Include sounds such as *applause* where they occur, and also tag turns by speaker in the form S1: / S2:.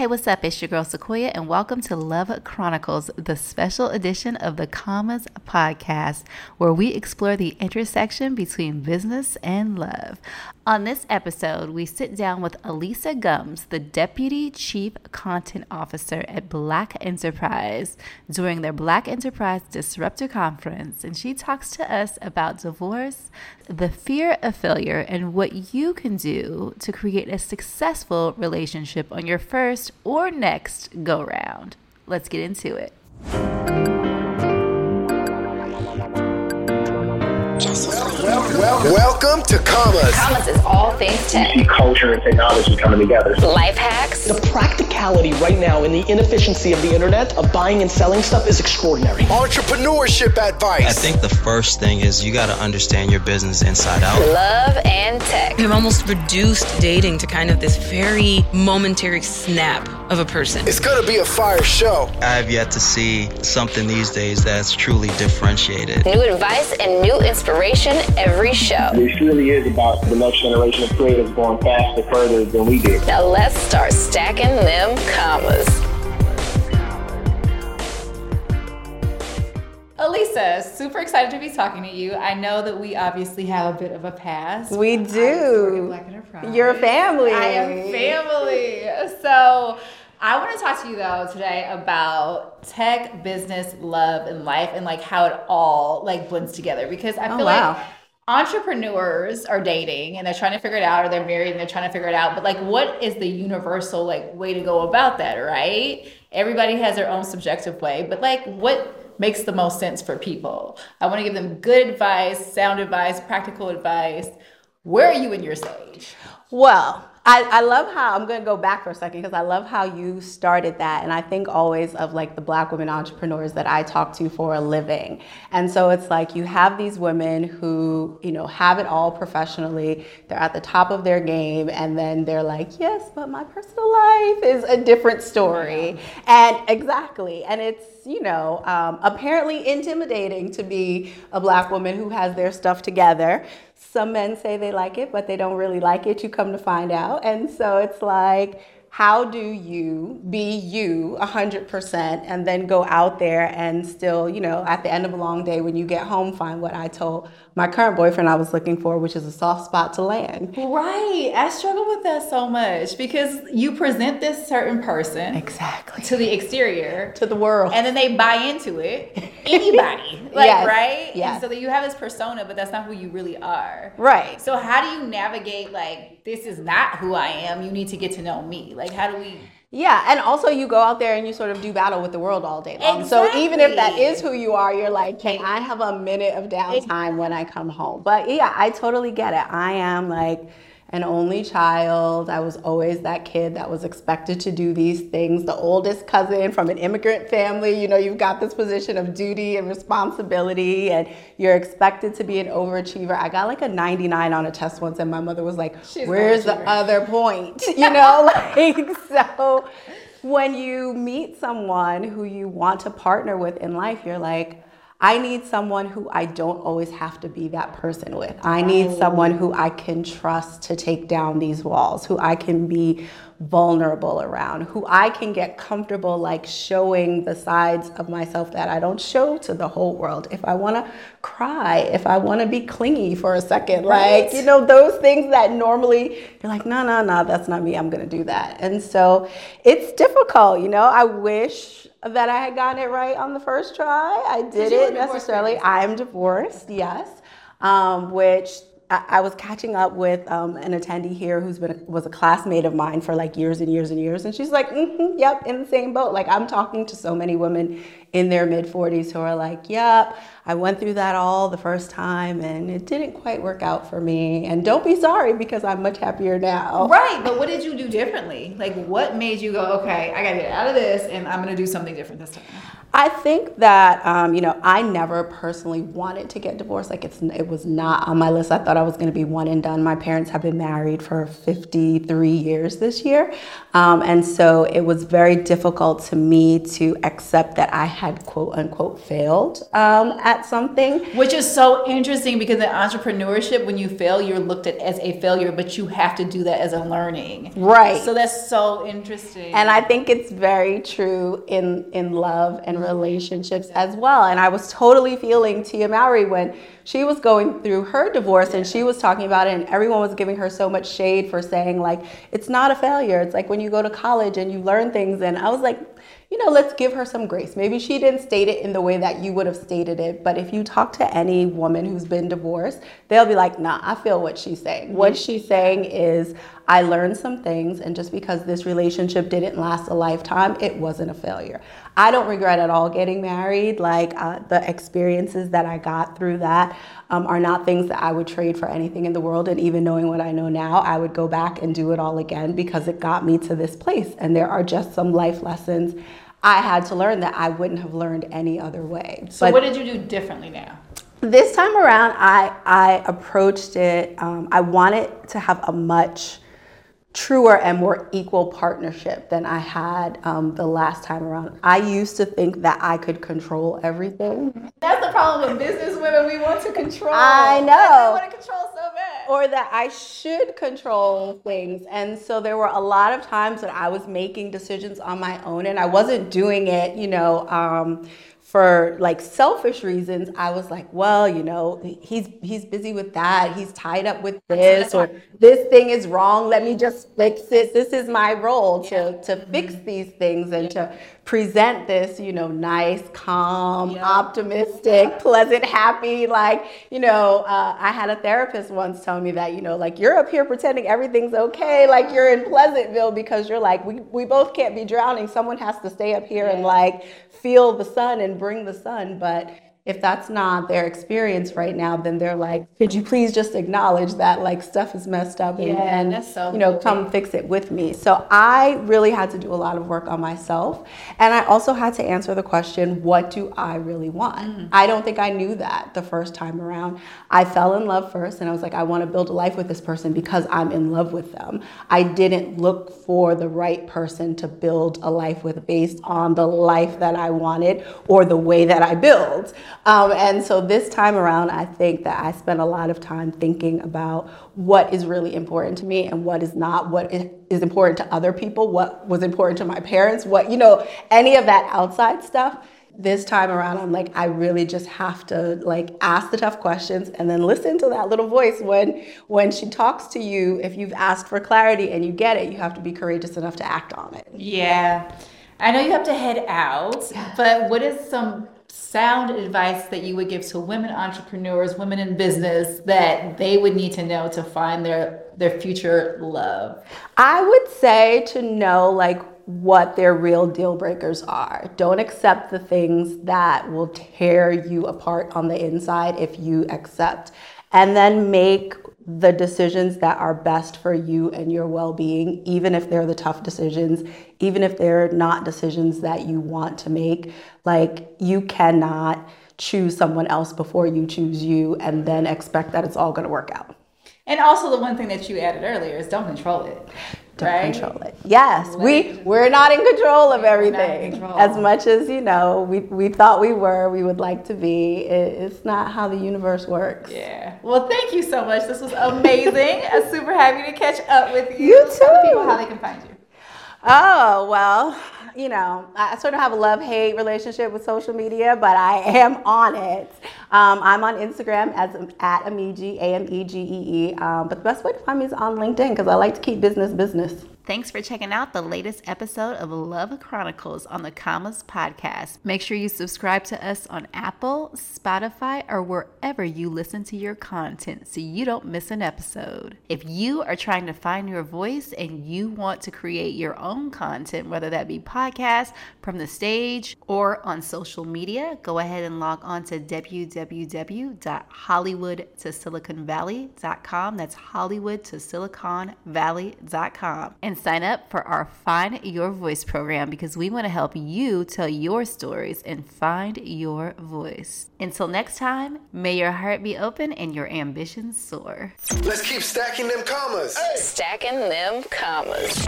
S1: Hey, what's up? It's your girl Sequoia, and welcome to Love Chronicles, the special edition of the Commas podcast, where we explore the intersection between business and love. On this episode, we sit down with Alisa Gumbs, the Deputy Chief Content Officer at Black Enterprise, during their Black Enterprise Disruptor Conference, and she talks to us about divorce, the fear of failure, and what you can do to create a successful relationship on your first or next go round. Let's get into it.
S2: Welcome to Commas.
S3: Commas is all things tech.
S4: see culture and technology coming together.
S3: Life hacks.
S5: The practicality right now in the inefficiency of the internet of buying and selling stuff is extraordinary.
S2: Entrepreneurship advice.
S6: I think the first thing is you got to understand your business inside out.
S3: Love and tech.
S7: I've almost reduced dating to kind of this very momentary snap of a person.
S2: It's going to be a fire show.
S6: I have yet to see something these days that's truly differentiated.
S3: New advice and new inspiration every show.
S4: This really is about the next generation of creators going faster, further than we did.
S3: Now let's start stacking them commas.
S1: Alisa, super excited to be talking to you. I know that we obviously have a bit of a past.
S8: We
S1: I'm sort of
S8: do.
S1: Black Enterprise.
S8: Your family.
S1: I am family. So I want to talk to you though today about tech, business, love, and life, and like how it all like blends together. Because I
S8: Oh,
S1: feel
S8: wow.
S1: like entrepreneurs are dating and they're trying to figure it out, or they're married and they're trying to figure it out. But like, what is the universal like way to go about that? Right? Everybody has their own subjective way, but like, what makes the most sense for people? I want to give them good advice, sound advice, practical advice. Where are you in your stage?
S8: Well, I, I love how I'm going to go back for a second because I love how you started that. And I think always of like the black women entrepreneurs that I talk to for a living. And so it's like you have these women who, you know, have it all professionally. They're at the top of their game. And then they're like, yes, but my personal life is a different story. And exactly. And it's, you know, um, apparently intimidating to be a black woman who has their stuff together. Some men say they like it, but they don't really like it. You come to find out. And so it's like, how do you be you 100% and then go out there and still, you know, at the end of a long day when you get home, find what I told my current boyfriend I was looking for, which is a soft spot to land.
S1: Right. I struggle with that so much because you present this certain person
S8: Exactly.
S1: to the exterior
S8: To the world.
S1: and then they buy into it. Anybody. *laughs* Like,
S8: Yes,
S1: right? Yeah. So that you have this persona, but that's not who you really are.
S8: right.
S1: So how do you navigate like this is not who I am. You need to get to know me. Like how do we
S8: Yeah, and also you go out there and you sort of do battle with the world all day long. So even if that is who you are, you're like, can I have a minute of downtime when I come home? But yeah, I totally get it. I am like an only child. I was always that kid that was expected to do these things. The oldest cousin from an immigrant family, you know, you've got this position of duty and responsibility, and you're expected to be an overachiever. I got like a 99 on a test once, and my mother was like,
S1: She's
S8: Where's the other point? *laughs* You know, *laughs* like, so when you meet someone who you want to partner with in life, you're like, I need someone who I don't always have to be that person with. I need someone who I can trust to take down these walls, who I can be vulnerable around, who I can get comfortable like showing the sides of myself that I don't show to the whole world. If I want to cry, if I want to be clingy for a second, like, you know, those things that normally you're like, no, no, no, that's not me. I'm going to do that. And so it's difficult, you know. I wish that I had gotten it right on the first try. I did
S1: you were
S8: it necessarily. I'm divorced, yes. Um, which I, was catching up with um, an attendee here who's been a, was a classmate of mine for like years and years and years, and she's like, mm-hmm, "Yep, in the same boat." Like I'm talking to so many women in their mid 40s who are like, "Yep, I went through that all the first time, and it didn't quite work out for me." And don't be sorry because I'm much happier now.
S1: Right, but what did you do differently? Like what made you go, okay, I gotta get out of this and I'm gonna do something different this time?
S8: I think that um, you know I never personally wanted to get divorced. Like it's it was not on my list. I thought I was going to be one and done. My parents have been married for 53 years this year, um, and so it was very difficult to me to accept that I had quote unquote failed um, at something.
S1: Which is so interesting because in entrepreneurship, when you fail, you're looked at as a failure, but you have to do that as a learning.
S8: Right.
S1: So that's so interesting.
S8: And I think it's very true in in love and relationships as well. And I was totally feeling Tia Mowry when she was going through her divorce and she was talking about it and everyone was giving her so much shade for saying like it's not a failure. It's like when you go to college and you learn things and I was like you know, let's give her some grace. Maybe she didn't state it in the way that you would have stated it, but if you talk to any woman who's been divorced, they'll be like, nah, I feel what she's saying. What she's saying is, I learned some things, and just because this relationship didn't last a lifetime, it wasn't a failure. I don't regret at all getting married. Like uh, the experiences that I got through that um, are not things that I would trade for anything in the world. And even knowing what I know now, I would go back and do it all again because it got me to this place. And there are just some life lessons I had to learn that I wouldn't have learned any other way.
S1: so
S8: But-
S1: what did you do differently now?
S8: this time around, I I approached it. Um, I wanted to have a much truer and more equal partnership than I had um, the last time around. I used to think that I could control everything,
S1: That's the problem with business women. We want to control.
S8: I know.
S1: We want to control.
S8: Or that I should control things. And so there were a lot of times that I was making decisions on my own, and I wasn't doing it, you know. Um, for like selfish reasons, I was like, well, you know, he's he's busy with that. He's tied up with this, or this thing is wrong. Let me just fix it. This is my role to to fix these things and to present this, you know, nice, calm, optimistic, pleasant, happy. Like, you know, uh, I had a therapist once tell me that, you know, like you're up here pretending everything's okay, like you're in Pleasantville because you're like, we, we both can't be drowning. Someone has to stay up here and like feel the sun and bring the sun. But if that's not their experience right now, then they're like, could you please just acknowledge that like stuff is messed up and,
S1: Yeah,
S8: and
S1: that's so
S8: you know, come fix it with me. So I really had to do a lot of work on myself. And I also had to answer the question, what do I really want?
S1: Mm-hmm.
S8: I don't think I knew that the first time around. I fell in love first and I was like, I want to build a life with this person because I'm in love with them. I didn't look for the right person to build a life with based on the life that I wanted or the way that I build. Um, and so this time around, I think that I spent a lot of time thinking about what is really important to me and what is not, what is important to other people, what was important to my parents, what, you know, any of that outside stuff. This time around, I'm like, I really just have to like ask the tough questions and then listen to that little voice when when she talks to you. If you've asked for clarity and you get it, you have to be courageous enough to act on it.
S1: Yeah. I know you have to head out, but what is some sound advice that you would give to women entrepreneurs, women in business that they would need to know to find their their future love?
S8: I would say to know like what their real deal breakers are. Don't accept the things that will tear you apart on the inside if you accept. And then make the decisions that are best for you and your well being, even if they're the tough decisions, even if they're not decisions that you want to make. Like, you cannot choose someone else before you choose you and then expect that it's all gonna work out.
S1: And also the one thing that you added earlier is don't control it.
S8: Don't
S1: right?
S8: control it. Yes, we we're not in control of everything.
S1: control.
S8: As much as you know, we we thought we were, we would like to be. It, it's not how the universe works.
S1: Yeah. Well, thank you so much. This was amazing. I'm *laughs* uh, super happy to catch up with you.
S8: You
S1: Tell
S8: too.
S1: people how they can find you.
S8: Oh well, you know, I sort of have a love hate relationship with social media, but I am on it. Um, I'm on Instagram as at Amege, A M E G E E. Um, but the best way to find me is on LinkedIn because I like to keep business business.
S1: Thanks for checking out the latest episode of Love Chronicles on the Commas podcast. Make sure you subscribe to us on Apple, Spotify, or wherever you listen to your content so you don't miss an episode. If you are trying to find your voice and you want to create your own content, whether that be podcast, from the stage, or on social media, go ahead and log on to www.hollywoodtosiliconvalley.com. That's Hollywood to Silicon Valley.com. And sign up for our Find Your Voice program because we want to help you tell your stories and find your voice. Until next time, may your heart be open and your ambitions soar.
S2: Let's keep stacking them commas.
S3: Stacking them commas.